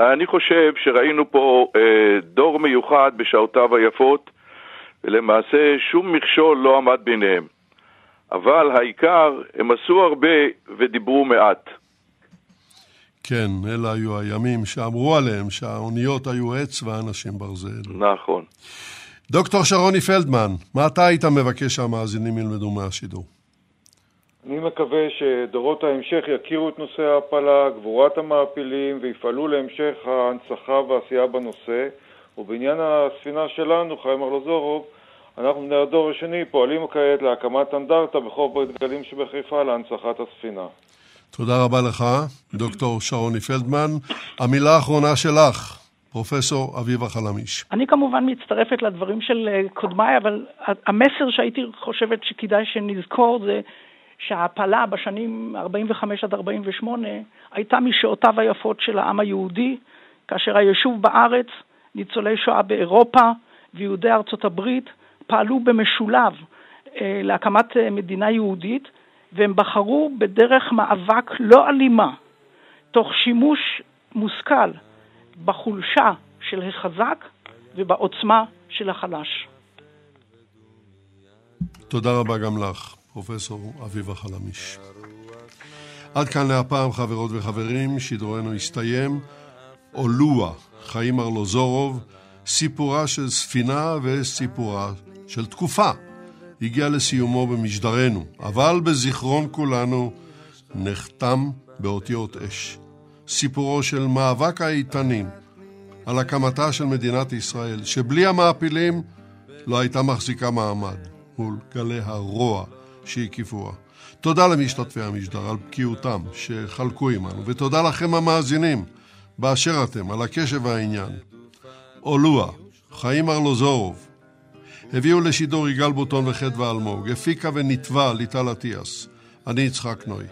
אני חושב שראינו פה אה, דור מיוחד בשעותיו היפות, ולמעשה שום מכשול לא עמד ביניהם. אבל העיקר, הם עשו הרבה ודיברו מעט. כן, אלה היו הימים שאמרו עליהם שהאוניות היו עץ והאנשים ברזל. נכון. דוקטור שרוני פלדמן, מה אתה היית מבקש שהמאזינים ילמדו מהשידור? אני מקווה שדורות ההמשך יכירו את נושא ההעפלה, גבורת המעפילים ויפעלו להמשך ההנצחה והעשייה בנושא. ובעניין הספינה שלנו, חיים ארלוזורוב, אנחנו בני הדור השני פועלים כעת להקמת אנדרטה בחוף ברית גלים שבחיפה להנצחת הספינה. תודה רבה לך, דוקטור שרוני פלדמן. המילה האחרונה שלך, פרופסור אביבה חלמיש. אני כמובן מצטרפת לדברים של אה, קודמיי, אבל המסר שהייתי חושבת שכדאי שנזכור זה שההעפלה בשנים 45 עד 48 הייתה משעותיו היפות של העם היהודי, כאשר היישוב בארץ, ניצולי שואה באירופה ויהודי ארצות הברית פעלו במשולב אה, להקמת אה, מדינה יהודית, והם בחרו בדרך מאבק לא אלימה, תוך שימוש מושכל בחולשה של החזק ובעוצמה של החלש. תודה רבה גם לך, פרופסור אביבה חלמיש. עד כאן להפעם, חברות וחברים, שידורנו הסתיים. אולואה, חיים ארלוזורוב, סיפורה של ספינה וסיפורה של תקופה. הגיע לסיומו במשדרנו, אבל בזיכרון כולנו נחתם באותיות אש. סיפורו של מאבק האיתנים על הקמתה של מדינת ישראל, שבלי המעפילים לא הייתה מחזיקה מעמד מול גלי הרוע שהקיפוה. תודה למשתתפי המשדר על בקיאותם שחלקו עמנו, ותודה לכם המאזינים באשר אתם, על הקשב והעניין. אולואה, חיים ארלוזורוב, הביאו לשידור יגאל בוטון וחדווה אלמוג, הפיקה ונתבע ליטל אטיאס. אני יצחק נוי.